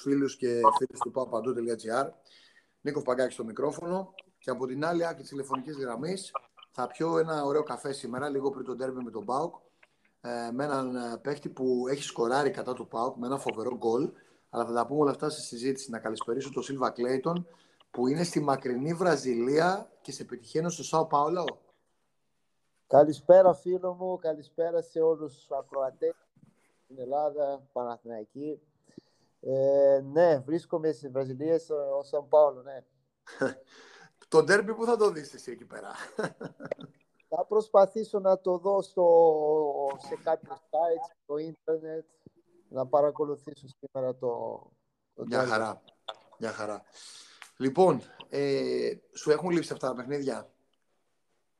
φίλους και φίλες του papandou.gr. Νίκος Παγκάκης στο μικρόφωνο και από την άλλη άκρη της τηλεφωνικής γραμμής θα πιω ένα ωραίο καφέ σήμερα, λίγο πριν τον τέρμι με τον Πάουκ, ε, με έναν ε, παίχτη που έχει σκοράρει κατά του Πάουκ με ένα φοβερό γκολ. Αλλά θα τα πούμε όλα αυτά στη συζήτηση. Να καλησπερίσω τον Σίλβα Κλέιτον που είναι στη μακρινή Βραζιλία και σε πετυχαίνει στο Σάο Πάολο. Καλησπέρα φίλο μου, καλησπέρα σε όλους τους ακροατές στην Ελλάδα, Παναθηναϊκή. Ε, ναι, βρίσκομαι στη Βραζιλία, στο Σαν Πάολο, ναι. το ντέρμπι που θα το δεις εσύ εκεί πέρα. θα προσπαθήσω να το δω στο, σε κάποιο site, στο ίντερνετ, να παρακολουθήσω σήμερα το, το Μια χαρά. Μια χαρά. Λοιπόν, ε, σου έχουν λείψει αυτά τα παιχνίδια,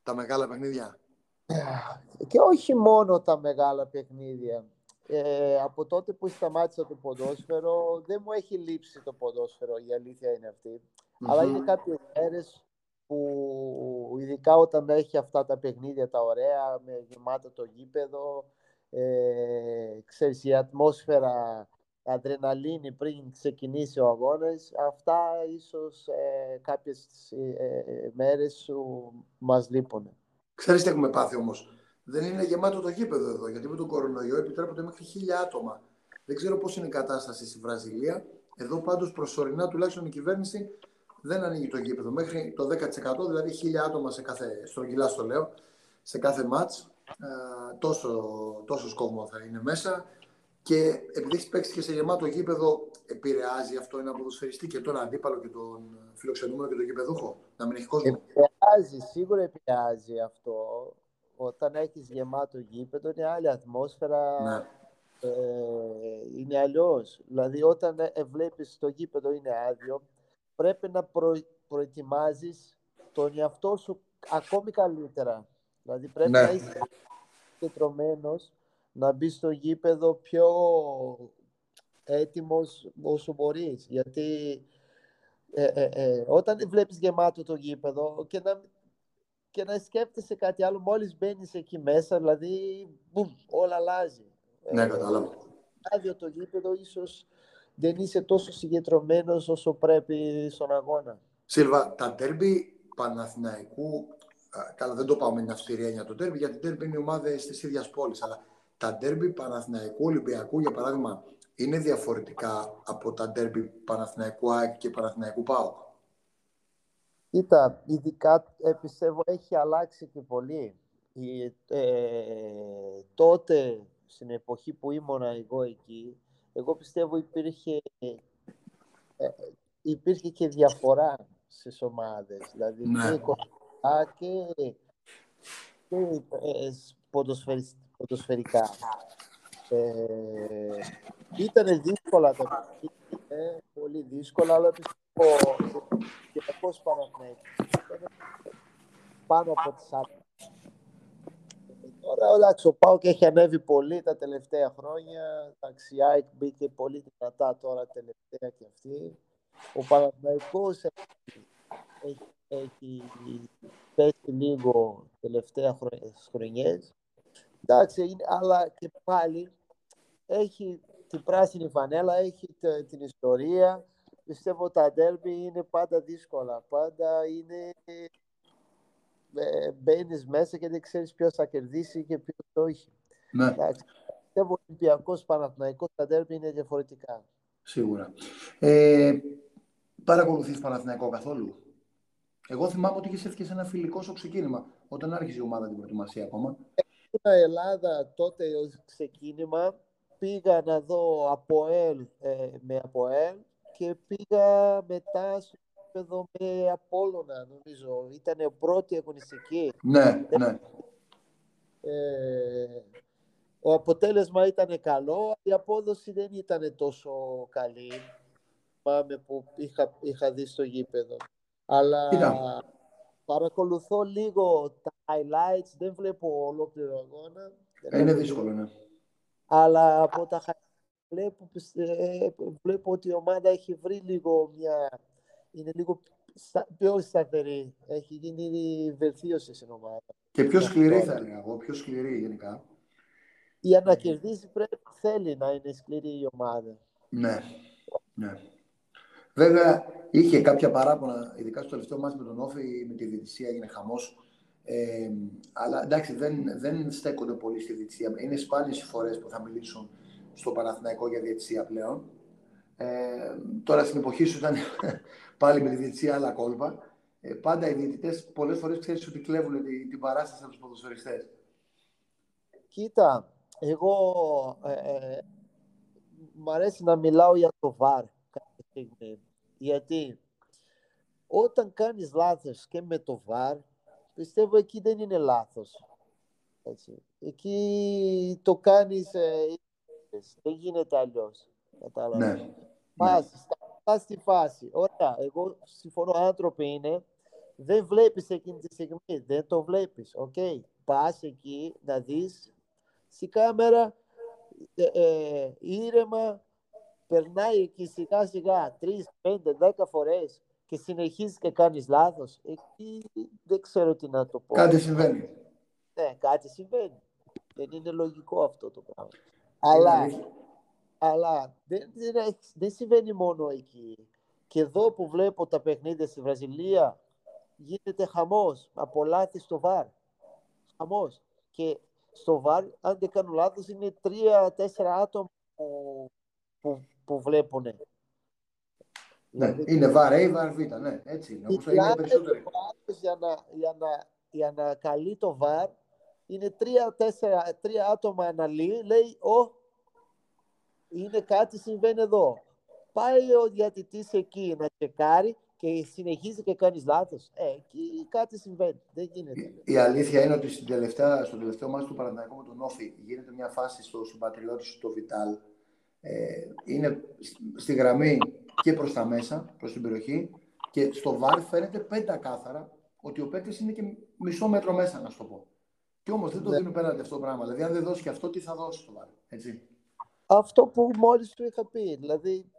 τα μεγάλα παιχνίδια; Και όχι μόνο τα μεγάλα παιχνίδια. Ε, από τότε που σταμάτησα το ποδόσφαιρο, δεν μου έχει λείψει το ποδόσφαιρο, η αλήθεια είναι Αλλά είναι κάποιες μέρες που ειδικά όταν έχει αυτά τα παιχνίδια τα ωραία, με γεμάτο το γήπεδο, ε, ξέρεις, η ατμόσφαιρα αδρεναλίνη πριν ξεκινήσει ο αγώνας, αυτά ίσως ε, κάποιες ε, μέρες σου μας λείπουν. Ξέρεις τι έχουμε πάθει όμως; Δεν είναι γεμάτο το γήπεδο εδώ, γιατί με τον κορονοϊό επιτρέπονται μέχρι χίλια άτομα. Δεν ξέρω πώς είναι η κατάσταση στη Βραζιλία. Εδώ πάντως προσωρινά τουλάχιστον η κυβέρνηση δεν ανοίγει το γήπεδο. Μέχρι το 10% δηλαδή χίλια άτομα σε κάθε, στρογγυλά στο λέω, σε κάθε μάτς. Ε, τόσο, τόσο κόσμο θα είναι μέσα. Και επειδή έχεις παίξει και σε γεμάτο γήπεδο, επηρεάζει αυτό ένα ποδοσφαιριστή και τον αντίπαλο και τον φιλοξενούμενο και τον γηπεδούχο, να μην έχει κόσμο. Επηρεάζει, σίγουρα επηρεάζει αυτό. Όταν έχεις γεμάτο γήπεδο, είναι άλλη ατμόσφαιρα. Ναι. Ε, είναι αλλιώς. Δηλαδή, όταν ε, βλέπεις το γήπεδο είναι άδειο, πρέπει να προ, προετοιμάζεις τον εαυτό σου ακόμη καλύτερα. Δηλαδή, πρέπει ναι. να είσαι κεντρωμένος να μπει στο γήπεδο πιο έτοιμος όσο μπορείς. Γιατί ε, ε, ε, όταν βλέπεις γεμάτο το γήπεδο και να, και να σκέφτεσαι κάτι άλλο, μόλις μπαίνεις εκεί μέσα, δηλαδή μπουμ, όλα αλλάζει. Ναι, κατάλαβα. Άδειο το γήπεδο, ίσως δεν είσαι τόσο συγκεντρωμένος όσο πρέπει στον αγώνα. Σίλβα, τα τέρμπι Παναθηναϊκού, καλά δεν το πάω με την αυστηρία για το τέρμπι, γιατί το τέρμπι είναι ομάδα της ίδιας πόλης. Αλλά τα ντέρμπι Παναθηναϊκού Ολυμπιακού, για παράδειγμα, είναι διαφορετικά από τα ντέρμπι Παναθηναϊκού ΑΕΚ και Παναθηναϊκού ΠΑΟΚ; Κοίτα, ειδικά ε, πιστεύω έχει αλλάξει και πολύ. Ε, τότε, στην εποχή που ήμουνα εγώ εκεί, εγώ πιστεύω υπήρχε, ε, υπήρχε και διαφορά στις ομάδες. Δηλαδή ναι. και, και, και ε, ποδοσφαιρικά. Ε, ήταν δύσκολα τα παιχνίδια, πολύ δύσκολα, αλλά πιστεύω και πώς πάνω από τις άλλες. Τώρα εντάξει, ο Πάοκ έχει ανέβει πολύ τα τελευταία χρόνια. Εντάξει, η ΑΕΚ μπήκε πολύ δυνατά τώρα τελευταία και αυτή. Ο Παναθηναϊκός έχει, έχει, έχει πέσει λίγο τελευταία χρονιές. Εντάξει, αλλά και πάλι έχει την πράσινη φανέλα, έχει την ιστορία. Πιστεύω τα ντέρμπι είναι πάντα δύσκολα. Πάντα είναι... Ε, Μπαίνεις μέσα και δεν ξέρεις ποιος θα κερδίσει και ποιος όχι. Ναι. Εντάξει, πιστεύω Ολυμπιακός Παναθηναϊκός τα ντέρμπι είναι διαφορετικά. Σίγουρα. Ε, Παρακολουθείς Παναθηναϊκό καθόλου; Εγώ θυμάμαι ότι είχες έρθει σε ένα φιλικό στο ξεκίνημα, όταν άρχισε η ομάδα την προετοιμασία ακόμα. Ήμουν Ελλάδα τότε ως ξεκίνημα, πήγα να δω ΑΠΟΕΛ ε, με ΑΠΟΕΛ και πήγα μετά στο επίπεδο με Απόλλωνα, νομίζω. Ήταν η πρώτη αγωνιστική. Ναι, ναι. Ε, ο αποτέλεσμα ήταν καλό, η απόδοση δεν ήταν τόσο καλή. Πάμε που είχα, είχα δει στο γήπεδο. Αλλά παρακολουθώ λίγο τα highlights, δεν βλέπω ολόκληρο αγώνα. Είναι δύσκολο, ναι. Αλλά από τα highlights βλέπω, βλέπω ότι η ομάδα έχει βρει λίγο μια... Είναι λίγο πιο σταθερή. Έχει γίνει βελτίωση στην ομάδα. Και πιο σκληρή θα έλεγα εγώ, πιο σκληρή γενικά. Για να κερδίσει πρέπει, θέλει να είναι σκληρή η ομάδα. Ναι. Ναι. Βέβαια, είχε κάποια παράπονα, ειδικά στο τελευταίο μάτι με τον Όφη, με τη διαιτησία έγινε χαμός. Ε, αλλά εντάξει, δεν, δεν στέκονται πολύ στη διαιτησία. Είναι σπάνιες οι φορές που θα μιλήσουν στο Παναθηναϊκό για διαιτησία πλέον. Ε, τώρα στην εποχή σου ήταν πάλι με τη διαιτησία άλλα κόλπα. Ε, πάντα οι διαιτητές πολλές φορές ξέρεις ότι κλέβουν την, την παράσταση από τους ποδοσφαιριστές. Κοίτα, εγώ ε, ε, μ' αρέσει να μιλάω για το VAR κάποια στιγμή. Γιατί όταν κάνεις λάθος και με το VAR, πιστεύω εκεί δεν είναι λάθος. Έτσι. Εκεί το κάνεις, ε, δεν γίνεται αλλιώς. Ναι. ναι. Πας, ναι. στη φάση. Ωραία, εγώ συμφωνώ, άνθρωποι είναι, δεν βλέπεις εκείνη τη στιγμή, δεν το βλέπεις. OK, okay. πας εκεί να δεις στη κάμερα ε, ε, ήρεμα, περνάει εκεί σιγά σιγά τρεις, πέντε, δέκα φορές και συνεχίζεις και κάνεις λάθος. Εκεί δεν ξέρω τι να το πω. Κάτι συμβαίνει. Ναι, κάτι συμβαίνει. Δεν είναι λογικό αυτό το πράγμα. Αλλά, αλλά δεν, δεν, δεν συμβαίνει μόνο εκεί. Και εδώ που βλέπω τα παιχνίδια στη Βραζιλία γίνεται χαμός από λάθη στο βάρ. Χαμός. Και στο βάρ, αν δεν κάνω λάθος, είναι τρία-τέσσερα άτομα που, που, που βλέπουν. Ναι, δηλαδή, είναι βάρ A, βάρ Β, ναι, έτσι είναι. Όπως είναι περισσότερο. Για να, για, να, για να καλεί το βάρ, είναι τρία-τέσσερα τρία άτομα αναλύει, λέει, ο, είναι κάτι συμβαίνει εδώ. Πάει ο διατητής εκεί να τσεκάρει και συνεχίζει και κάνεις λάθος. Ε, εκεί κάτι συμβαίνει. Δεν γίνεται. Η, αλήθεια είναι ότι στην τελευταία, στο τελευταίο μάτι του Παναθηναϊκού με τον Όφη γίνεται μια φάση στο συμπατριώτη του, το Βιτάλ. Ε, είναι στη γραμμή και προς τα μέσα, προς την περιοχή. Και στο βάρ φαίνεται πέντα κάθαρα ότι ο παίκτης είναι και μισό μέτρο μέσα, να σου το πω. Και όμως δεν το ναι. δίνουν πέραν αυτό το πράγμα. Δηλαδή, αν δεν δώσει και αυτό, τι θα δώσει στο βάρ. Έτσι; Αυτό που μόλις του είχα πει. Δηλαδή,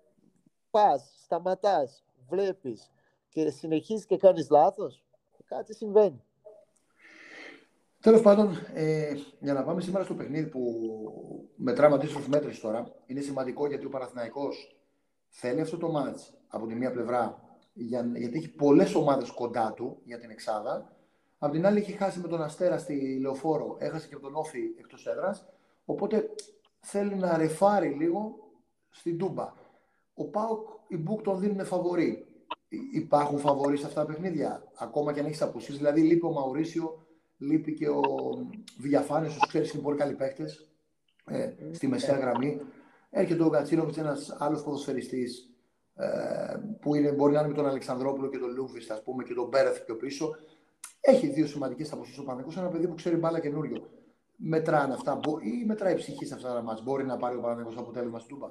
πας, σταματάς, βλέπεις και συνεχίζεις και κάνεις λάθος, κάτι συμβαίνει. Τέλος πάντων, ε, για να πάμε σήμερα στο παιχνίδι που μετράμε αντίστοιχο μέτρησης τώρα, είναι σημαντικό γιατί ο Παναθηναϊκός θέλει αυτό το μάτς από τη μία πλευρά, για, γιατί έχει πολλές ομάδες κοντά του για την Εξάδα. Απ' την άλλη, έχει χάσει με τον Αστέρα στη Λεωφόρο, έχασε και τον Όφη εκτός έδρας. Οπότε θέλει να ρεφάρει λίγο στην Τούμπα. Ο Πάοκ, οι Μπουκ τον δίνουν φαβορή. Υπάρχουν φαβορή σε αυτά τα παιχνίδια, ακόμα και αν έχεις αποσύρεις. Δηλαδή, λείπει ο Μαουρίσιο, λείπει και ο Διαφάνη, του ξέρεις είναι πολύ καλοί παίχτε ε, στη μεσαία γραμμή. Έρχεται ο Γκατσίνοβιτ, ένας άλλος ποδοσφαιριστής ε, που είναι, μπορεί να είναι με τον Αλεξανδρόπουλο και τον Λούβιστ, ας πούμε, και τον Μπέρεθ πιο πίσω. Έχει δύο σημαντικές αποσύρει ο Παναγικό, ένα παιδί που ξέρει μπάλα καινούριο. Μετράνε αυτά, ή μετράει ψυχή σε αυτά τα μάτια. Μπορεί να πάρει ο Παναγικό αποτέλεσμα στην Τούμπα.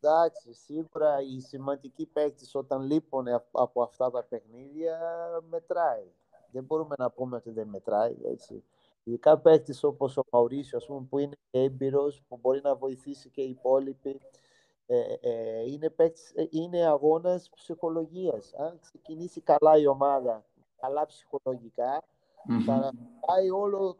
Εντάξει, σίγουρα οι σημαντικοί παίκτες όταν λείπουν από αυτά τα παιχνίδια μετράει. Δεν μπορούμε να πούμε ότι δεν μετράει, έτσι. Ειδικά παίκτες όπως ο Μαουρίσιο, ας πούμε, που είναι έμπειρος, που μπορεί να βοηθήσει και οι υπόλοιποι. Ε, ε, είναι, παίκτης, ε, είναι αγώνας ψυχολογίας. Αν ξεκινήσει καλά η ομάδα, καλά ψυχολογικά, mm-hmm. θα πάει όλο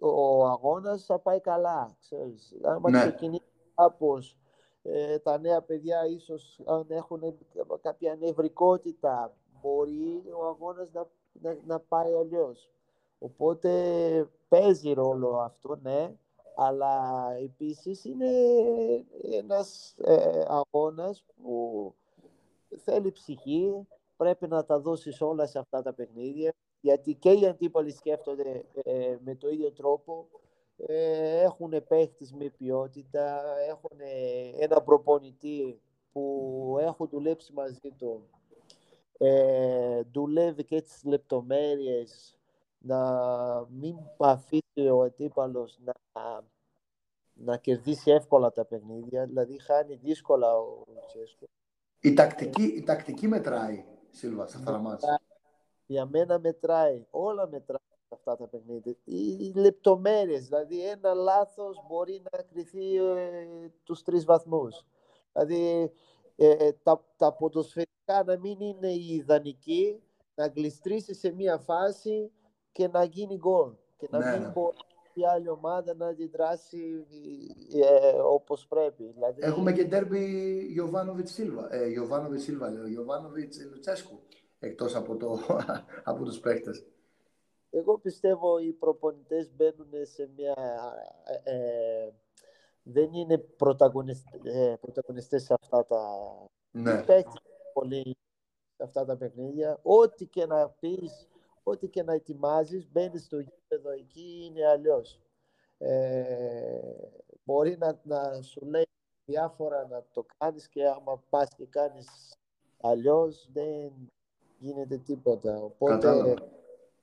ο αγώνας θα πάει καλά. Ξέρεις. Αν ναι. ξεκινήσει κάπως ε, τα νέα παιδιά ίσως αν έχουν κάποια νευρικότητα μπορεί ο αγώνας να, να, πάει αλλιώς. Οπότε παίζει ρόλο αυτό, ναι, αλλά επίσης είναι ένας ε, αγώνας που θέλει ψυχή, πρέπει να τα δώσεις όλα σε αυτά τα παιχνίδια, γιατί και οι αντίπαλοι σκέφτονται ε, με το ίδιο τρόπο ε, έχουν παίχτης με ποιότητα, έχουν ένα προπονητή που έχουν δουλέψει μαζί του. Ε, δουλεύει και τις λεπτομέρειες να μην αφήσει ο αντίπαλος να, να κερδίσει εύκολα τα παιχνίδια, δηλαδή χάνει δύσκολα ο Τσέσκο. Η τακτική, η τακτική μετράει, Σίλβα, σε αυτά τα μάτια. Για μένα μετράει, όλα μετράει αυτά τα παιχνίδια. Οι λεπτομέρειες, δηλαδή ένα λάθος μπορεί να κρυθεί ε, τους τρεις βαθμούς. Δηλαδή ε, ε, τα, τα ποδοσφαιρικά να μην είναι η ιδανική, να γλιστρήσει σε μία φάση και να γίνει γκολ. Και να ναι, μην ναι. μπορεί η άλλη ομάδα να αντιδράσει ε, όπως πρέπει. Δηλαδή... Έχουμε και τέρμπι Γιωβάνοβιτς Σίλβα. Ε, Γιωβάνοβιτς Σίλβα, λέω. Γιωβάνοβιτς Λουτσέσκου. Εκτός από, το, από τους παίχτες. Εγώ πιστεύω οι προπονητές μπαίνουν σε μια... Ε, ε δεν είναι πρωταγωνιστές, ε, πρωταγωνιστές σε αυτά τα... Ναι. πολύ σε αυτά τα παιχνίδια. Ό,τι και να πεις, ό,τι και να ετοιμάζεις, μπαίνεις στο γήπεδο εκεί, είναι αλλιώς. Ε, μπορεί να, να σου λέει διάφορα να το κάνεις και άμα πας και κάνεις αλλιώς δεν γίνεται τίποτα. Οπότε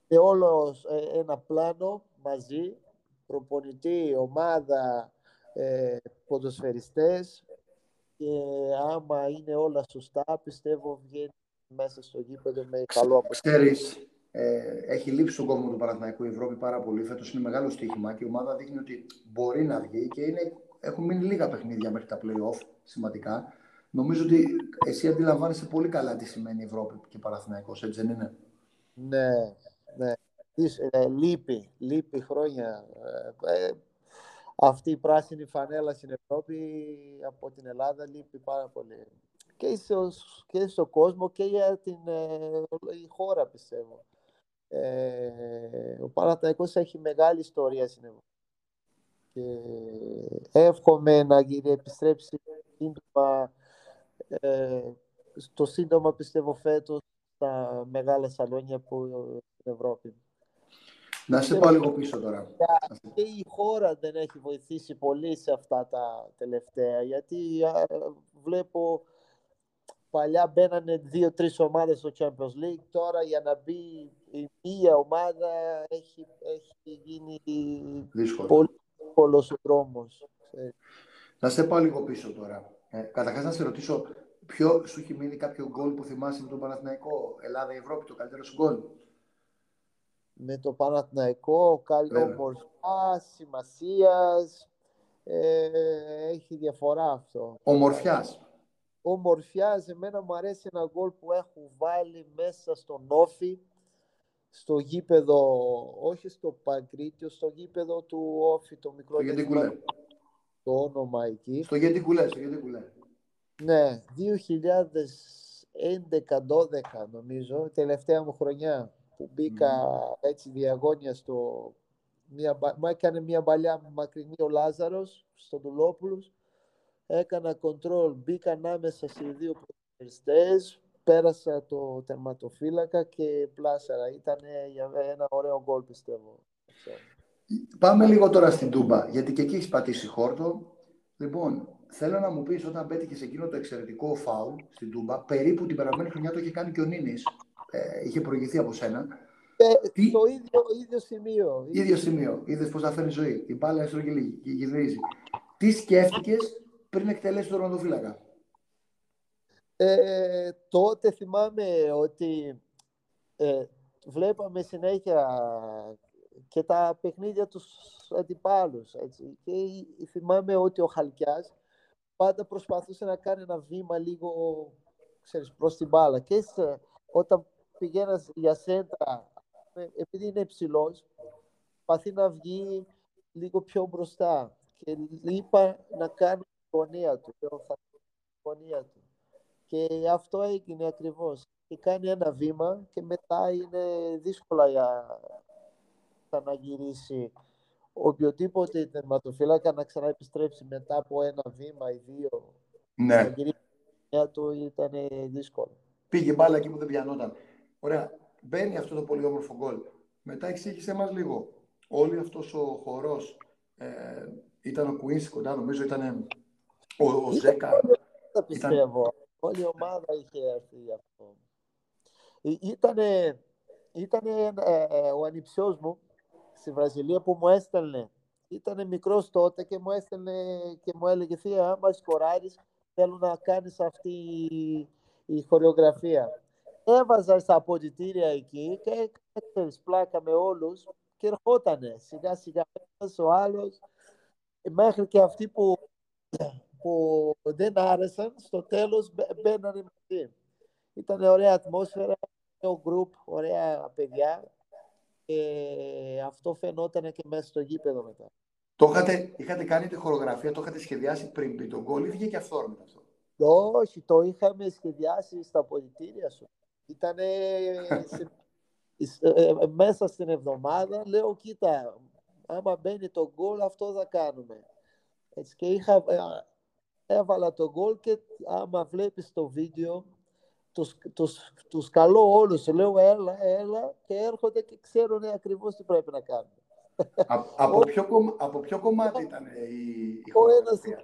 είναι όλο ε, ένα πλάνο μαζί, προπονητή, ομάδα, ε, ποδοσφαιριστές και άμα είναι όλα σωστά πιστεύω βγαίνει μέσα στο γήπεδο με καλό αποτέλεσμα. Ξέρεις, ε, έχει λείψει στον κόσμο του Παναθηναϊκού η Ευρώπη πάρα πολύ. Φέτος είναι μεγάλο στοίχημα και η ομάδα δείχνει ότι μπορεί να βγει και είναι, έχουν μείνει λίγα παιχνίδια μέχρι τα playoff σημαντικά. Νομίζω ότι εσύ αντιλαμβάνεσαι πολύ καλά τι σημαίνει Ευρώπη και Παναθηναϊκός, έτσι δεν είναι; Ναι, ναι. Ε, λείπει, λείπει χρόνια. Ε, ε, αυτή η πράσινη φανέλα στην Ευρώπη από την Ελλάδα λείπει πάρα πολύ. Και στο, και στο κόσμο και για την ε, η χώρα πιστεύω. Ε, ο Παναθηναϊκός έχει μεγάλη ιστορία στην Ευρώπη. Και εύχομαι να επιστρέψει σύντομα, ε, στο σύντομα πιστεύω φέτος στα μεγάλα σαλόνια που στην Ευρώπη. Να σε πάω λίγο πίσω τώρα. Και η χώρα δεν έχει βοηθήσει πολύ σε αυτά τα τελευταία, γιατί βλέπω παλιά μπαίνανε δύο-τρεις ομάδες στο Champions League. Τώρα για να μπει η μία ομάδα έχει, έχει γίνει Δύσκολο. πολύ δύσκολος ο δρόμο. Να σε πάω λίγο πίσω τώρα. Ε, Καταρχάς να σε ρωτήσω, ποιο σου έχει μείνει κάποιο γκολ που θυμάσαι με τον Παναθηναϊκό, Ελλάδα-Ευρώπη, το καλύτερο σου γκολ; Με το Παναθηναϊκό, καλή ομορφιά, σημασίας. Ε, έχει διαφορά αυτό. Ομορφιάς. Ομορφιάς, εμένα μου αρέσει ένα γκολ που έχουν βάλει μέσα στον Όφη, στο γήπεδο, όχι στο Παγκρίτιο, στο γήπεδο του Όφη, το μικρό στο Το όνομα εκεί. Στο Γεντικουλέ, στο Γεντικουλέ. Ναι, 2011-12 νομίζω, τελευταία μου χρονιά που μπήκα έτσι διαγώνια στο... Μια, μου έκανε μια παλιά μακρινή ο Λάζαρος στον Τουλόπουλος. Έκανα κοντρόλ, μπήκα ανάμεσα σε δύο πρωτοβουλιστές, πέρασα το τερματοφύλακα και πλάσαρα. Ήταν για ένα ωραίο γκολ πιστεύω. Πάμε λίγο τώρα στην Τούμπα, γιατί και εκεί έχεις πατήσει χόρτο. Λοιπόν, θέλω να μου πεις όταν πέτυχες εκείνο το εξαιρετικό φάουλ στην Τούμπα, περίπου την περασμένη χρονιά το είχε κάνει και ο Νίνης, ε, είχε προηγηθεί από σένα. Ε, Τι... Το ίδιο, ίδιο σημείο. ίδιο σημείο. Είδες πώς θα φέρνει ζωή. Η μπάλα έστρωγε και γυρίζει. Τι σκέφτηκες πριν εκτελέσεις τον ροντοφύλακα. Ε, τότε θυμάμαι ότι ε, βλέπαμε συνέχεια και τα παιχνίδια τους αντιπάλους. Έτσι. Και θυμάμαι ότι ο Χαλκιάς πάντα προσπαθούσε να κάνει ένα βήμα λίγο ξέρεις, προς την μπάλα. Και όταν πηγαίνας για σέντρα, ε, επειδή είναι υψηλός, παθεί να βγει λίγο πιο μπροστά και είπα να κάνει τη γωνία του, τη γωνία του. Και αυτό έγινε ακριβώς. Και κάνει ένα βήμα και μετά είναι δύσκολα για να γυρίσει οποιοδήποτε τερματοφύλακα να ξαναεπιστρέψει μετά από ένα βήμα ή δύο. Ναι. Να γυρίσει του ήταν δύσκολο. Πήγε μπάλα εκεί που δεν πιανόταν. Ωραία. Μπαίνει αυτό το πολύ όμορφο γκολ. Μετά εξήγησε μας λίγο. Όλη αυτός ο χορός ε, ήταν ο Κουίνς κοντά, νομίζω ήταν ο, ο Ζέκα. Δεν πιστεύω. Ήταν... Όλη η ομάδα είχε έρθει γι' αυτό. Ήτανε, ήτανε ε, ε, ο ανιψιός μου στη Βραζιλία που μου έστελνε. Ήταν μικρός τότε και μου έστελνε και μου έλεγε «Θεία, άμα σκοράρεις, θέλω να κάνεις αυτή η, η χορεογραφία» έβαζα στα αποδητήρια εκεί και έκανε πλάκα με όλους και ερχότανε σιγά σιγά ο άλλος μέχρι και αυτοί που, που δεν άρεσαν στο τέλος μπαίνανε μαζί. Ήταν ωραία ατμόσφαιρα, ωραίο γκρουπ, ωραία παιδιά και αυτό φαινόταν και μέσα στο γήπεδο μετά. Το είχατε, είχατε κάνει τη χορογραφία, το είχατε σχεδιάσει πριν πει τον γκολ ή βγήκε αυθόρμητα αυτό; Όχι, το είχαμε σχεδιάσει στα πολιτήρια σου. Ήταν μέσα στην εβδομάδα, λέω, κοίτα, άμα μπαίνει το γκολ, αυτό θα κάνουμε. Έτσι, και είχα, έβαλα το γκολ και άμα βλέπεις το βίντεο, τους, τους, τους καλώ όλους, λέω έλα, έλα και έρχονται και ξέρουν ακριβώς τι πρέπει να κάνουν. από, ποιο, από ποιο κομμάτι ήταν η, η Ο ένας είναι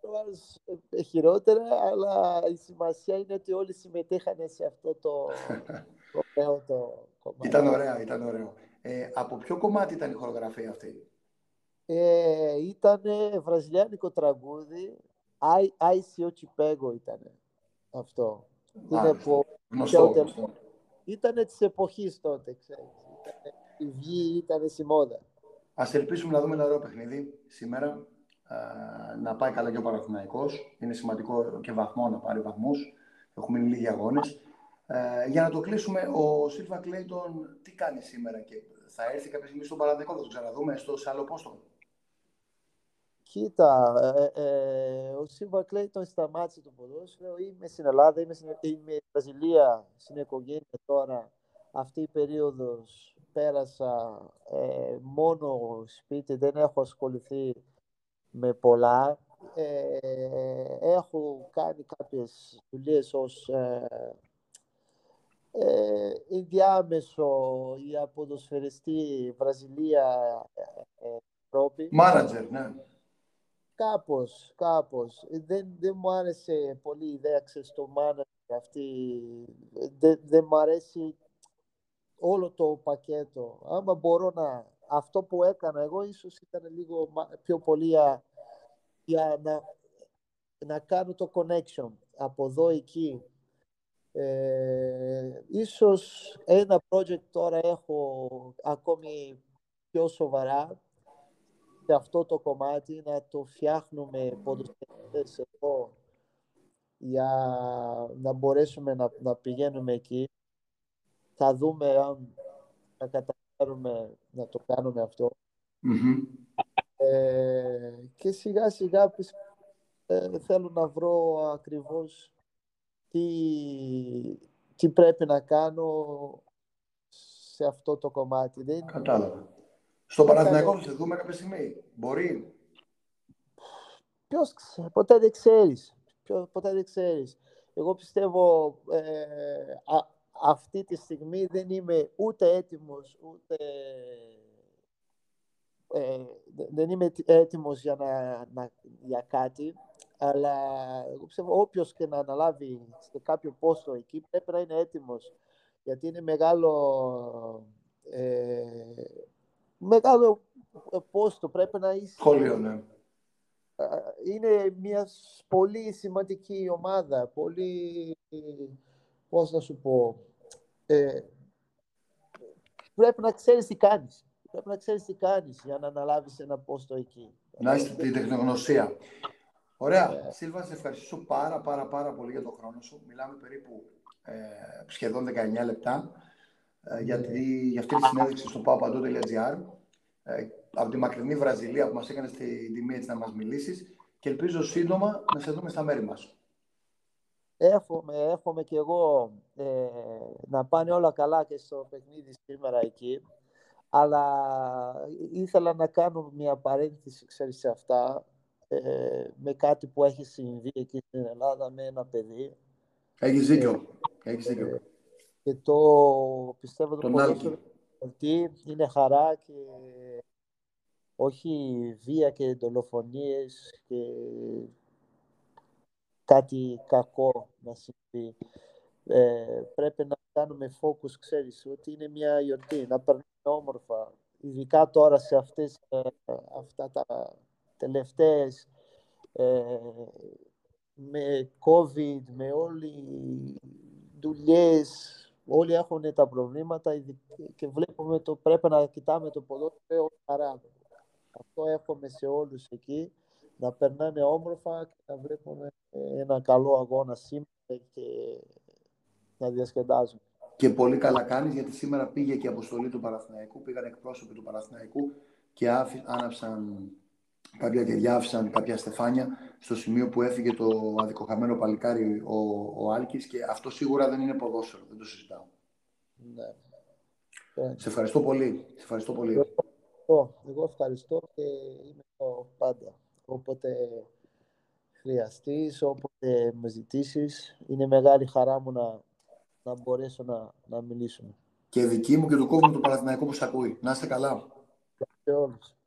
ο άλλος ε, χειρότερα, αλλά η σημασία είναι ότι όλοι συμμετείχαν σε αυτό το, το, το κομμάτι. Ήταν ωραίο, ήταν ωραίο. Ε, από ποιο κομμάτι ήταν η χορογραφία αυτή; Ε, ήταν βραζιλιάνικο τραγούδι, Ai Se Eu Te ήταν αυτό. Είναι που γνωστό, γνωστό. Ήταν της εποχής τότε, ξέρεις. η βγή ήταν στη μόδα. Ας ελπίσουμε να δούμε ένα ωραίο παιχνίδι σήμερα. να πάει καλά και ο Παναθηναϊκός. Είναι σημαντικό και βαθμό να πάρει βαθμούς. Έχουμε μείνει λίγοι αγώνες. Ε, για να το κλείσουμε, ο Σίλβα Κλέιτον τι κάνει σήμερα και θα έρθει κάποια στιγμή στον Παναθηναϊκό, θα το ξαναδούμε στο σε άλλο πόστο. Κοίτα, ε, ε, ο Σίλβα Κλέιτον σταμάτησε το ποδόσφαιρο. Είμαι στην Ελλάδα, είμαι στην είμαι Βραζιλία, στην οικογένεια τώρα. Αυτή η περίοδος πέρασα ε, μόνο σπίτι, δεν έχω ασχοληθεί με πολλά. Ε, έχω κάνει κάποιες δουλειές ως ε, ε, ενδιάμεσο για ποδοσφαιριστή Βραζιλία Ευρώπη. Μάνατζερ, ναι. Κάπως, κάπως. Δεν, δεν μου άρεσε πολύ η ιδέα, ξέρεις, το manager αυτή. Δεν, δεν μου αρέσει όλο το πακέτο. Άμα μπορώ να... Αυτό που έκανα εγώ ίσως ήταν λίγο πιο πολύ για, για να, να κάνω το connection από εδώ εκεί. Ε, ίσως ένα project τώρα έχω ακόμη πιο σοβαρά σε αυτό το κομμάτι να το φτιάχνουμε ποδοσφαιριστές εδώ για να μπορέσουμε να, να πηγαίνουμε εκεί. Θα δούμε αν θα καταφέρουμε να το κάνουμε Ε, και σιγά σιγά ε, θέλω να βρω ακριβώς τι, τι πρέπει να κάνω σε αυτό το κομμάτι. Δεν... Κατάλαβα. Στο Παναθηναϊκό θα σε δούμε κάποια στιγμή. Μπορεί. Ποιος ξέρει. Ποτέ δεν ξέρεις. ποτέ δεν ξέρεις. Εγώ πιστεύω ε, αυτή τη στιγμή δεν είμαι ούτε έτοιμος, ούτε... Ε, δεν είμαι έτοιμος για, να, να, για κάτι, αλλά εγώ πιστεύω όποιος και να αναλάβει σε κάποιο πόστο εκεί πρέπει να είναι έτοιμος, γιατί είναι μεγάλο... Ε, μεγάλο πόστο πρέπει να είσαι... Σχολείο, ναι. Είναι μια πολύ σημαντική ομάδα, πολύ, πώς να σου πω, ε, πρέπει να ξέρεις τι κάνεις. Πρέπει να ξέρεις τι κάνεις για να αναλάβεις ένα πόστο εκεί. Να είσαι την τεχνογνωσία. Ωραία. Yeah. Σίλβα, σε ευχαριστήσω πάρα πάρα πάρα πολύ για τον χρόνο σου. Μιλάμε περίπου ε, σχεδόν 19 λεπτά ε, για, για αυτή τη συνέντευξη στο papado.gr ε, από τη μακρινή Βραζιλία που μας έκανε στη τιμή έτσι να μας μιλήσεις και ελπίζω σύντομα να σε δούμε στα μέρη μας. Εύχομαι, εύχομαι και εγώ ε, να πάνε όλα καλά και στο παιχνίδι σήμερα εκεί. Αλλά ήθελα να κάνω μια παρένθεση, ξέρεις, σε αυτά, ε, με κάτι που έχει συμβεί εκεί στην Ελλάδα με ένα παιδί. Έχεις δίκιο. Έχεις δίκιο. Ε, και το πιστεύω το ότι είναι χαρά και όχι βία και δολοφονίες και κάτι κακό να συμβεί. Ε, πρέπει να κάνουμε focus, ξέρεις, ότι είναι μια γιορτή, να περνάμε όμορφα. Ειδικά τώρα σε αυτές, ε, αυτά τα τελευταίες ε, με COVID, με όλοι δουλειές, όλοι έχουν τα προβλήματα και βλέπουμε το πρέπει να κοιτάμε το ποδόσφαιρο χαρά. Αυτό εύχομαι σε όλους εκεί να περνάνε όμορφα και να βλέπουν ένα καλό αγώνα σήμερα και να διασκεδάζουν. Και πολύ καλά κάνεις γιατί σήμερα πήγε και η αποστολή του Παραθυναϊκού, πήγαν εκπρόσωποι του Παραθυναϊκού και άναψαν κάποια κεριά, άφησαν κάποια στεφάνια στο σημείο που έφυγε το αδικοχαμένο παλικάρι ο, ο Άλκης και αυτό σίγουρα δεν είναι ποδόσφαιρο, δεν το συζητάω. Ναι. Σε ευχαριστώ πολύ. Σε ευχαριστώ πολύ. Εγώ, εγώ ευχαριστώ και είμαι εδώ πάντα. Όποτε χρειαστείς, όποτε με ζητήσεις, είναι μεγάλη χαρά μου να, να μπορέσω να, να μιλήσουμε. Και δική μου και του κόσμου του Παναθηναϊκού που σε ακούει. Να είστε καλά. Σε όλους.